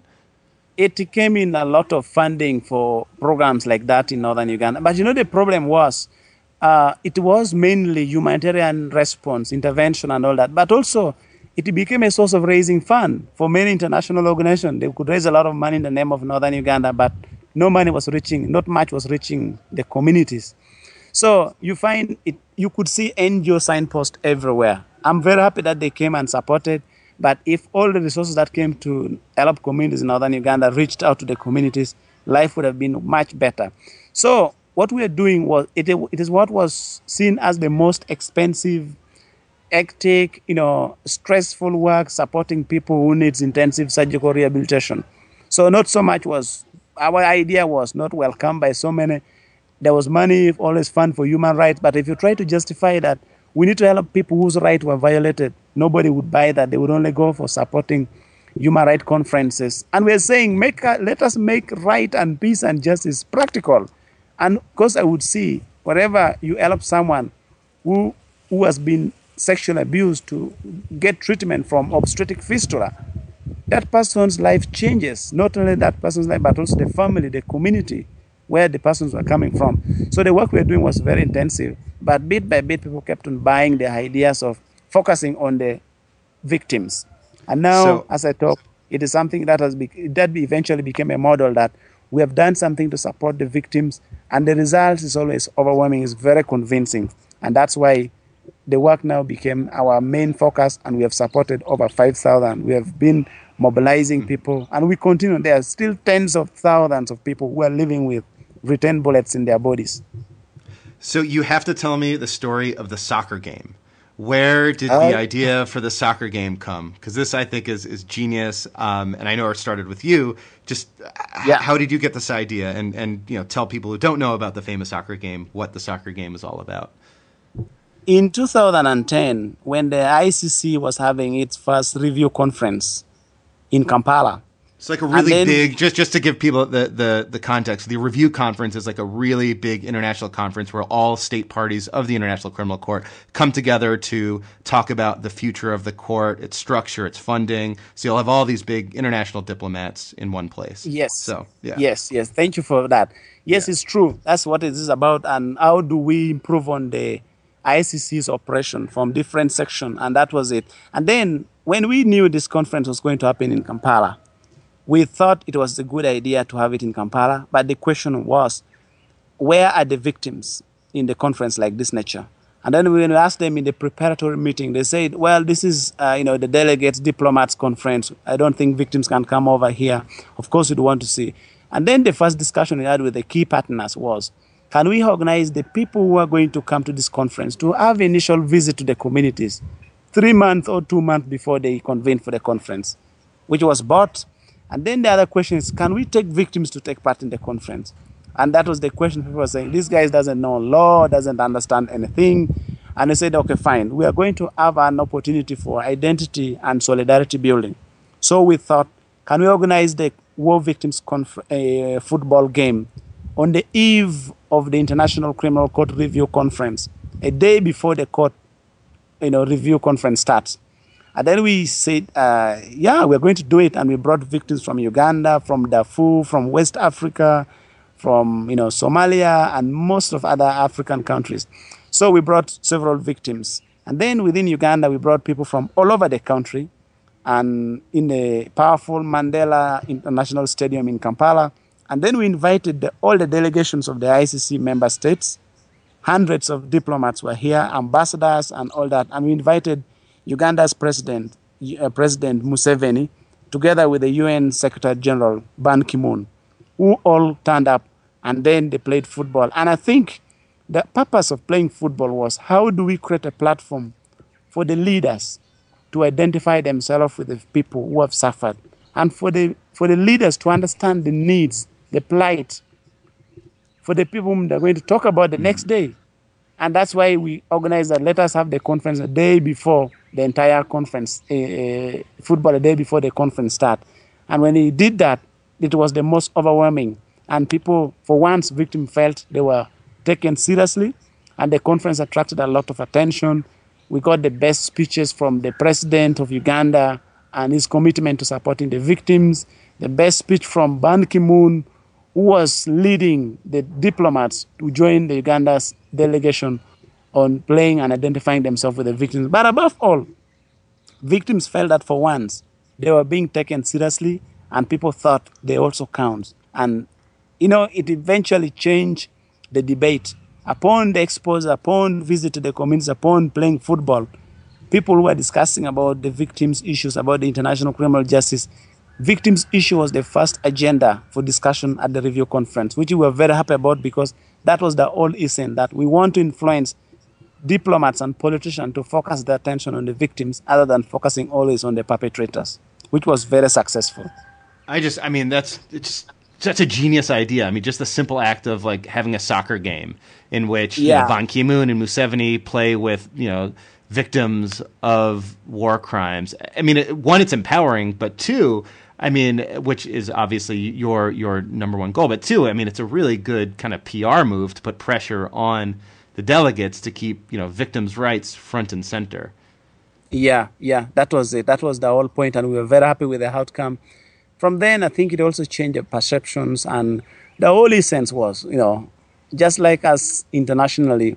It came in a lot of funding for programs like that in northern Uganda. But you know, the problem was uh, it was mainly humanitarian response, intervention, and all that. But also, it became a source of raising fund for many international organizations. They could raise a lot of money in the name of northern Uganda, but no money was reaching, not much was reaching the communities. So you find it, you could see NGO signposts everywhere. I'm very happy that they came and supported. But if all the resources that came to help communities in northern Uganda reached out to the communities, life would have been much better. So what we are doing was it, it is what was seen as the most expensive, hectic, you know, stressful work supporting people who needs intensive surgical rehabilitation. So not so much was our idea was not welcomed by so many. There was money, always fund for human rights, but if you try to justify that we need to help people whose rights were violated, nobody would buy that. They would only go for supporting human rights conferences. And we're saying, make let us make right and peace and justice practical. And because I would see wherever you help someone who who has been sexually abused to get treatment from obstetric fistula, that person's life changes. Not only that person's life, but also the family, the community where the persons were coming from. So the work we were doing was very intensive. But bit by bit, people kept on buying the ideas of focusing on the victims. And now, So- as I talk, it is something that has be- that eventually became a model that we have done something to support the victims, and the result is always overwhelming. It's very convincing, and that's why the work now became our main focus, and we have supported over 5,000. We have been mobilizing hmm. people, and we continue. There are still tens of thousands of people who are living with return bullets in their bodies. So you have to tell me the story of the soccer game. Where did the idea [LAUGHS] for the soccer game come? Because this, I think, is is genius. Um, and I know it started with you. Just uh, Yeah. how did you get this idea? And and you know, tell people who don't know about the famous soccer game what the soccer game is all about. In 2010, when the ICC was having its first review conference in Kampala, It's like a really then- big. Just just to give people the, the the context, the review conference is like a really big international conference where all state parties of the International Criminal Court come together to talk about the future of the court, its structure, its funding. So you'll have all these big international diplomats in one place. Yes. So yeah. Yes, yes. Thank you for that. Yes, it's true. That's what it is about. And how do we improve on the ICC's operation from different sections? And that was it. And then when we knew this conference was going to happen in Kampala, we thought it was a good idea to have it in Kampala. But the question was, where are the victims in the conference like this nature? And then when we asked them in the preparatory meeting, they said, well, this is, uh, you know, the delegates, diplomats conference. I don't think victims can come over here. Of course, we'd want to see. And then the first discussion we had with the key partners was, can we organize the people who are going to come to this conference to have initial visit to the communities three months or two months before they convene for the conference, which was bought. And then the other question is, can we take victims to take part in the conference? And that was the question people were saying, this guy doesn't know law, doesn't understand anything. And they said, okay, fine, we are going to have an opportunity for identity and solidarity building. So we thought, can we organize the War Victims Conf- uh, football game on the eve of the International Criminal Court Review Conference, a day before the court you know, review conference starts. And then we said, uh, yeah, we're going to do it. And we brought victims from Uganda, from Darfur, from West Africa, from, you know, Somalia, and most of other African countries. So we brought several victims. And then within Uganda, we brought people from all over the country and in a powerful Mandela International Stadium in Kampala. And then we invited the, all the delegations of the ICC member states. Hundreds of diplomats were here, ambassadors and all that. And we invited Uganda's president, uh, President Museveni, together with the UN Secretary General Ban Ki moon, who all turned up and then they played football. And I think the purpose of playing football was how do we create a platform for the leaders to identify themselves with the people who have suffered and for the, for the leaders to understand the needs, the plight for the people whom they're going to talk about the next day. And that's why we organized that. Let us have the conference a day before the entire conference, uh, football a day before the conference start. And when he did that, it was the most overwhelming. And people, for once, victim felt they were taken seriously. And the conference attracted a lot of attention. We got the best speeches from the president of Uganda and his commitment to supporting the victims. The best speech from Ban Ki moon, who was leading the diplomats to join the Uganda's delegation on playing and identifying themselves with the victims. But above all, victims felt that for once they were being taken seriously and people thought they also count. And, you know, it eventually changed the debate. Upon the exposure, upon visit to the communities, upon playing football, people were discussing about the victims' issues, about the international criminal justice, victims' issue was the first agenda for discussion at the review conference, which we were very happy about because that was the whole essence that we want to influence diplomats and politicians to focus their attention on the victims other than focusing always on the perpetrators, which was very successful. I just, I mean, that's it's such a genius idea. I mean, just the simple act of like having a soccer game in which yeah. you know, Ban Ki Moon and Museveni play with, you know, victims of war crimes. I mean, one, it's empowering, but two, I mean, which is obviously your your number one goal, but two, I mean, it's a really good kind of PR move to put pressure on the delegates to keep you know victims' rights front and center. Yeah, yeah, that was it. That was the whole point, and we were very happy with the outcome. From then, I think it also changed the perceptions, and the whole essence was, you know, just like us internationally,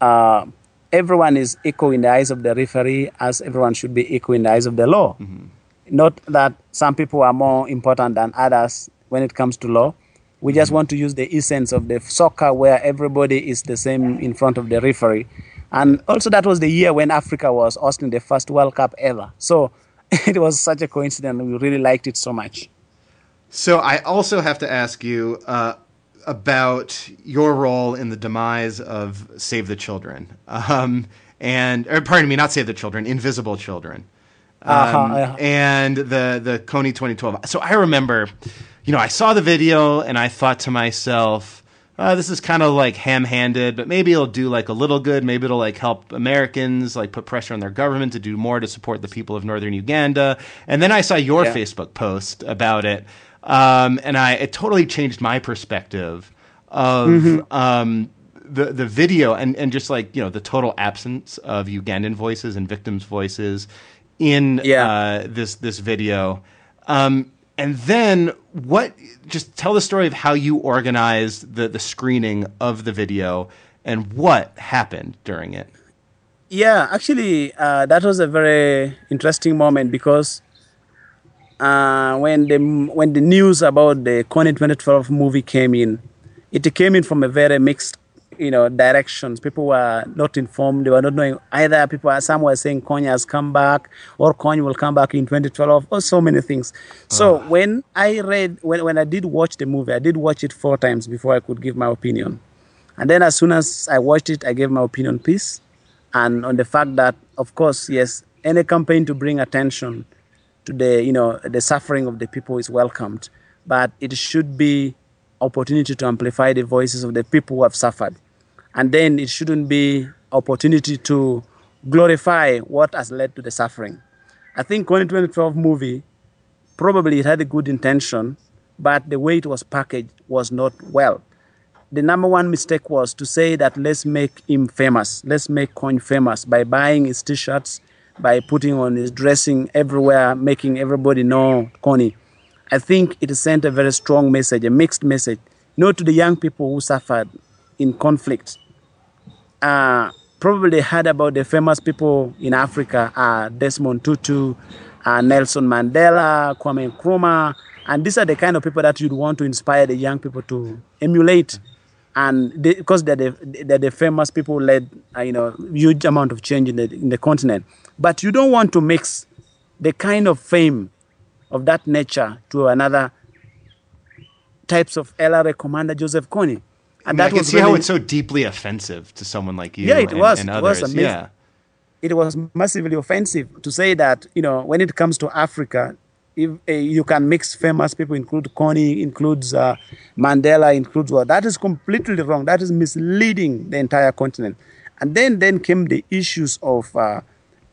uh, everyone is equal in the eyes of the referee, as everyone should be equal in the eyes of the law. Mm-hmm. Not that some people are more important than others when it comes to law, we just want to use the essence of the soccer where everybody is the same in front of the referee. And also, that was the year when Africa was hosting the first World Cup ever. So [LAUGHS] it was such a coincidence. We really liked it so much. So I also have to ask you uh, about your role in the demise of Save the Children. Um, and, or pardon me, not Save the Children, Invisible Children. Uh-huh, um, uh-huh, And the, the Kony 2012. So I remember you know, I saw the video and I thought to myself, uh, this is kind of like ham-handed, but maybe it'll do like a little good. Maybe it'll like help Americans like put pressure on their government to do more to support the people of northern Uganda. And then I saw your yeah. Facebook post about it, um, and I it totally changed my perspective of mm-hmm. um, the the video and and just like you know the total absence of Ugandan voices and victims' voices in yeah. uh, this this video. Um, and then what just tell the story of how you organized the the screening of the video and what happened during it yeah actually uh, that was a very interesting moment because uh, when the when the news about the Kony 2012 movie came in it came in from a very mixed you know directions. People were not informed. They were not knowing either. People are, some were saying Kony has come back or Kony will come back in 2012 or so many things. So uh. when I read when, when I did watch the movie, I did watch it four times before I could give my opinion. And then as soon as I watched it, I gave my opinion piece and on the fact that of course, yes, any campaign to bring attention to the you know the suffering of the people is welcomed, but it should be opportunity to amplify the voices of the people who have suffered and then it shouldn't be opportunity to glorify what has led to the suffering. I think 2012 movie probably it had a good intention, but the way it was packaged was not well. The number one mistake was to say that let's make him famous, let's make Kony famous by buying his t-shirts, by putting on his dressing everywhere, making everybody know Kony. I think it sent a very strong message, a mixed message, not to the young people who suffered in conflict, uh, probably heard about the famous people in Africa, uh, Desmond Tutu, uh, Nelson Mandela, Kwame Nkrumah, and these are the kind of people that you'd want to inspire the young people to emulate. And because they're the, they're the famous people led, uh, you know, huge amount of change in the, in the continent. But you don't want to mix the kind of fame of that nature to another types of LRA Commander Joseph Kony. I, mean, I can see really, how it's so deeply offensive to someone like you. Yeah, it and, was. And it others. was amazing. Yeah. It was massively offensive to say that you know when it comes to Africa, if uh, you can mix famous people, include Kony, includes uh, Mandela, includes what that is completely wrong. That is misleading the entire continent. And then then came the issues of uh,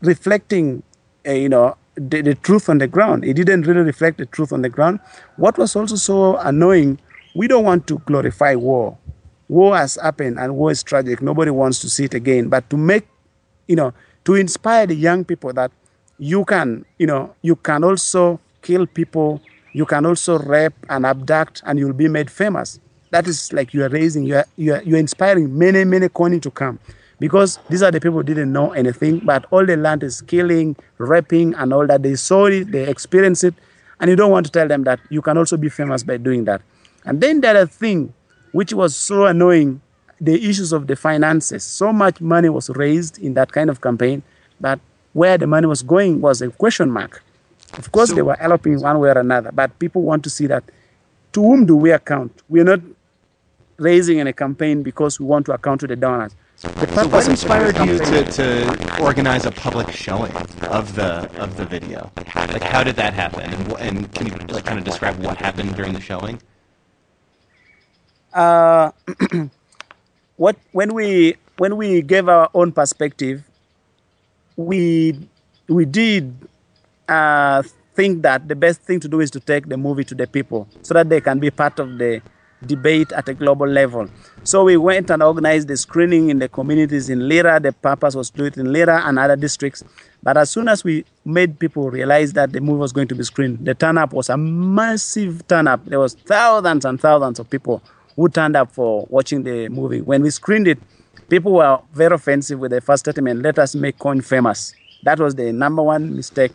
reflecting, uh, you know, the, the truth on the ground. It didn't really reflect the truth on the ground. What was also so annoying, we don't want to glorify war. War has happened and war is tragic. Nobody wants to see it again. But to make, you know, to inspire the young people that you can, you know, you can also kill people, you can also rape and abduct, and you'll be made famous. That is like you are raising, you are, you are, you are inspiring many, many Kony to come because these are the people didn't know anything, but all they learned is killing, raping, and all that. They saw it, they experienced it, and you don't want to tell them that you can also be famous by doing that. And then the other thing, which was so annoying, the issues of the finances. So much money was raised in that kind of campaign, but where the money was going was a question mark. Of course, so, they were helping one way or another, but people want to see that to whom do we account? We are not raising in a campaign because we want to account to the donors. So what inspired you to, to organize a public showing of the of the video? Like, how did that happen? And, and can you like kind of describe what happened during the showing? Uh, [CLEARS THROAT] what when we when we gave our own perspective, we we did uh, think that the best thing to do is to take the movie to the people so that they can be part of the debate at a global level. So we went and organized the screening in the communities in Lira. The purpose was to do it in Lira and other districts. But as soon as we made people realize that the movie was going to be screened, the turn up was a massive turn up. There was thousands and thousands of people who turned up for watching the movie. When we screened it, people were very offensive with the first statement, let us make Kony famous. That was the number one mistake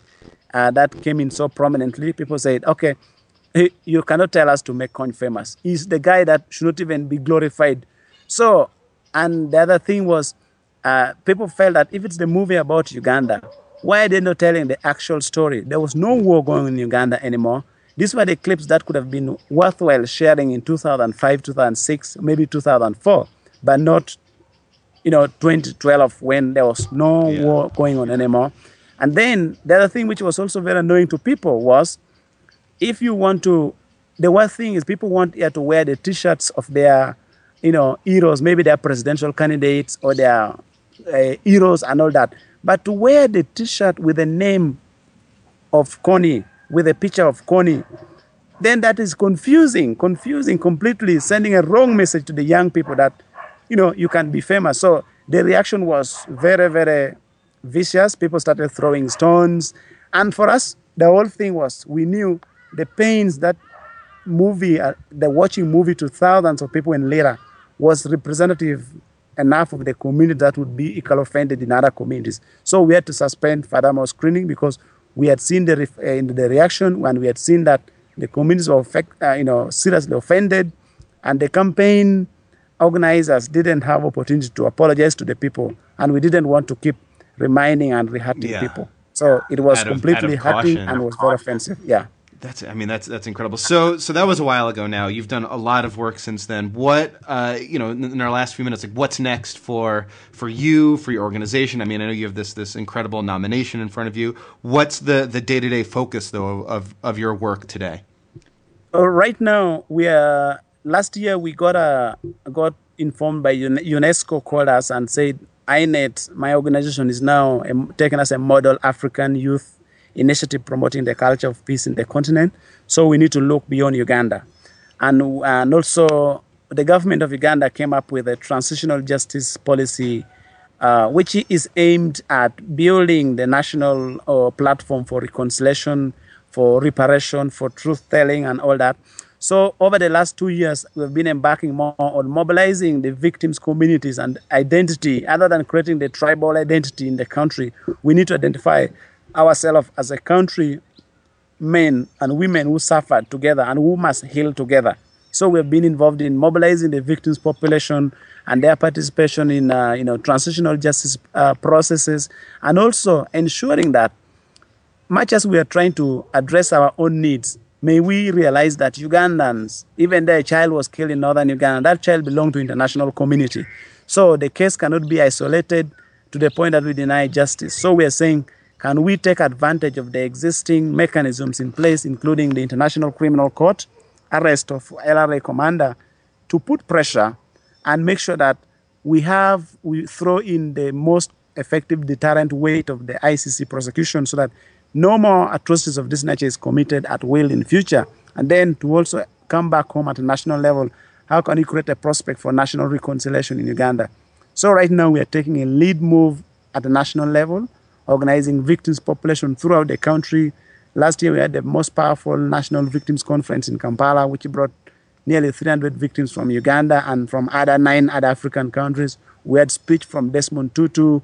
uh, that came in so prominently. People said, okay, you cannot tell us to make Kony famous. He's the guy that should not even be glorified. So, and the other thing was, uh, people felt that if it's the movie about Uganda, why are they not telling the actual story? There was no war going in Uganda anymore. These were the clips that could have been worthwhile sharing in 2005, 2006, maybe 2004, but not, you know, 2012 when there was no yeah. war going on anymore. And then the other thing which was also very annoying to people was if you want to, the one thing is people want here to wear the T-shirts of their, you know, heroes, maybe their presidential candidates or their uh, heroes and all that. But to wear the T-shirt with the name of Kony, with a picture of Kony, then that is confusing, confusing completely, sending a wrong message to the young people that, you know, you can be famous. So the reaction was very, very vicious. People started throwing stones. And for us, the whole thing was we knew the pains that movie, uh, the watching movie to thousands of people in Lira was representative enough of the community that would be equally offended in other communities. So we had to suspend furthermore screening because we had seen the, uh, in the reaction when we had seen that the communities were affect, uh, you know, seriously offended and the campaign organizers didn't have opportunity to apologize to the people and we didn't want to keep reminding and re-hurting yeah. people. So it was completely hurting and was very offensive. Yeah. That's I mean that's that's incredible. So so that was a while ago now. You've done a lot of work since then. What uh, you know in, in our last few minutes, like what's next for for you for your organization? I mean, I know you have this this incredible nomination in front of you. What's the the day to day focus though of of your work today? Uh, right now, we are. Last year, we got a got informed by UNESCO called us and said INET, my organization, is now taken as a model African youth initiative promoting the culture of peace in the continent. So we need to look beyond Uganda. And, and also, the government of Uganda came up with a transitional justice policy, uh, which is aimed at building the national uh, platform for reconciliation, for reparation, for truth telling, and all that. So over the last two years, we've been embarking more on mobilizing the victims' communities and identity. Other than creating the tribal identity in the country, we need to identify ourselves as a country, men and women who suffered together and who must heal together. So we've been involved in mobilizing the victims' population and their participation in, uh, you know, transitional justice uh, processes, and also ensuring that much as we are trying to address our own needs, may we realize that Ugandans, even a child was killed in northern Uganda, that child belonged to international community. So the case cannot be isolated to the point that we deny justice. So we are saying, can we take advantage of the existing mechanisms in place, including the International Criminal Court, arrest of LRA commander, to put pressure and make sure that we have we throw in the most effective deterrent weight of the ICC prosecution so that no more atrocities of this nature is committed at will in future. And then to also come back home at a national level, how can we create a prospect for national reconciliation in Uganda? So right now we are taking a lead move at the national level, organizing victims population throughout the country. Last year we had the most powerful national victims conference in Kampala, which brought nearly 300 victims from Uganda and from other nine other African countries. We had speech from Desmond Tutu,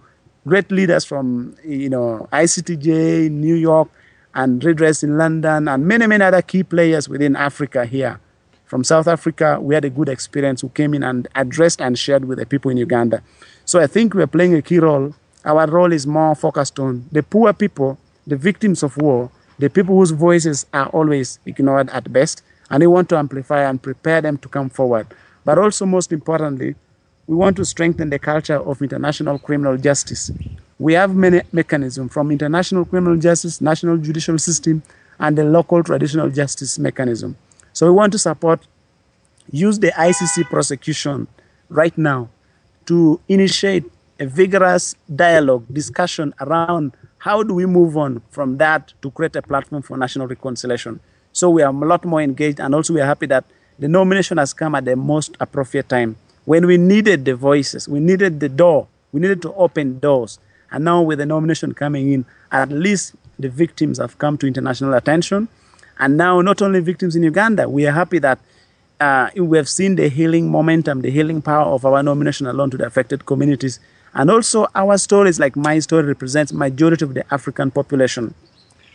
great leaders from you know ICTJ, New York, and Redress in London, and many many other key players within Africa here. From South Africa, we had a good experience who came in and addressed and shared with the people in Uganda. So I think we're playing a key role. Our role is more focused on the poor people, the victims of war, the people whose voices are always ignored at best, and we want to amplify and prepare them to come forward. But also, most importantly, we want to strengthen the culture of international criminal justice. We have many mechanisms from international criminal justice, national judicial system, and the local traditional justice mechanism. So we want to support, use the ICC prosecution right now to initiate a vigorous dialogue, discussion around how do we move on from that to create a platform for national reconciliation. So we are a lot more engaged, and also we are happy that the nomination has come at the most appropriate time when we needed the voices, we needed the door, we needed to open doors. And now with the nomination coming in, at least the victims have come to international attention. And now not only victims in Uganda, we are happy that uh, we have seen the healing momentum, the healing power of our nomination alone to the affected communities. And also our stories, like my story, represents majority of the African population.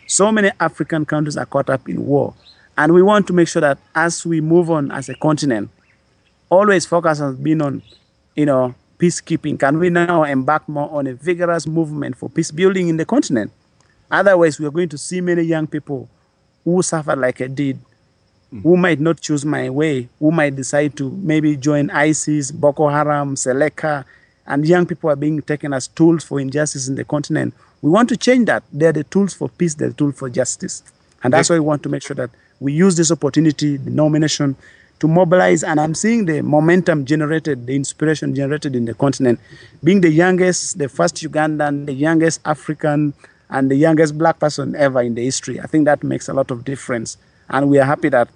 So many African countries are caught up in war. And we want to make sure that as we move on as a continent, always focus on being on, you know, peacekeeping. Can we now embark more on a vigorous movement for peace building in the continent? Otherwise, we are going to see many young people who suffer like I did, mm. who might not choose my way, who might decide to maybe join ISIS, Boko Haram, Seleka, and young people are being taken as tools for injustice in the continent. We want to change that. They're the tools for peace, they're the tools for justice. And that's why we want to make sure that we use this opportunity, the nomination, to mobilize. And I'm seeing the momentum generated, the inspiration generated in the continent. Being the youngest, the first Ugandan, the youngest African, and the youngest black person ever in the history. I think that makes a lot of difference. And we are happy that,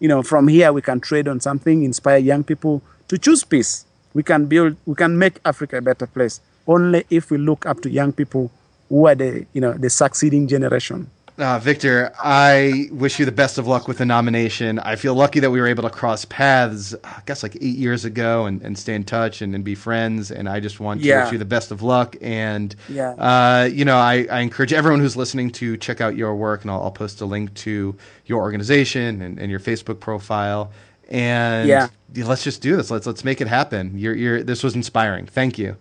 you know, from here we can trade on something, inspire young people to choose peace. We can build, we can make Africa a better place only if we look up to young people who are the, you know, the succeeding generation. Uh, Victor, I wish you the best of luck with the nomination. I feel lucky that we were able to cross paths, I guess like eight years ago, and, and stay in touch and, and be friends. And I just want to Yeah. wish you the best of luck. And, Yeah. uh, you know, I, I encourage everyone who's listening to check out your work, and I'll, I'll post a link to your organization and, and your Facebook profile. And Yeah. let's just do this. Let's let's make it happen. You're, you're, this was inspiring. Thank you.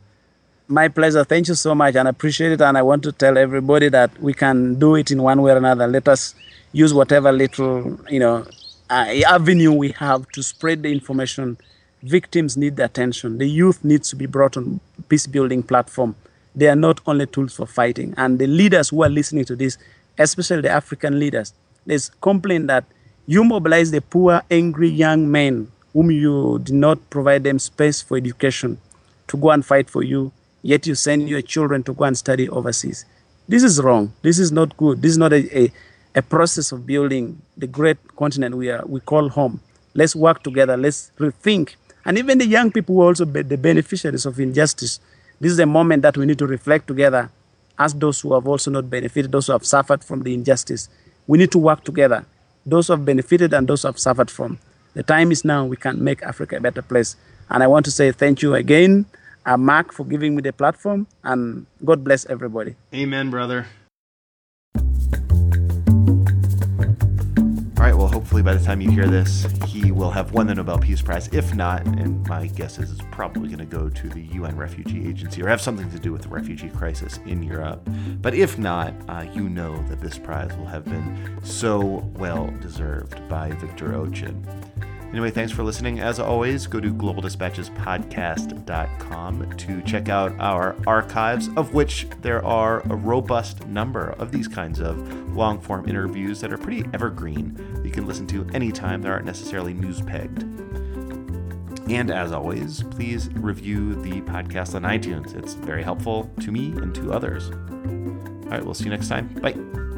My pleasure. Thank you so much, and I appreciate it. And I want to tell everybody that we can do it in one way or another. Let us use whatever little, you know, uh, avenue we have to spread the information. Victims need the attention. The youth needs to be brought on peace building platform. They are not only tools for fighting. And the leaders who are listening to this, especially the African leaders, there's complaint that you mobilize the poor, angry young men whom you did not provide them space for education to go and fight for you, yet you send your children to go and study overseas. This is wrong. This is not good. This is not a, a, a process of building the great continent we, are, we call home. Let's work together. Let's rethink. And even the young people who are also be the beneficiaries of injustice, this is a moment that we need to reflect together as those who have also not benefited, those who have suffered from the injustice. We need to work together. Those who have benefited and those who have suffered from. The time is now we can make Africa a better place. And I want to say thank you again, Mark, for giving me the platform, and God bless everybody. Amen, brother. Hopefully by the time you hear this, he will have won the Nobel Peace Prize. If not, and my guess is it's probably going to go to the UN Refugee Agency or have something to do with the refugee crisis in Europe. But if not, uh, you know that this prize will have been so well deserved by Victor Ochen. Anyway, thanks for listening. As always, go to globaldispatchespodcast.com to check out our archives, of which there are a robust number of these kinds of long form interviews that are pretty evergreen you can listen to anytime. They aren't necessarily news pegged. And as always, please review the podcast on iTunes. It's very helpful to me and to others. All right, we'll see you next time. Bye.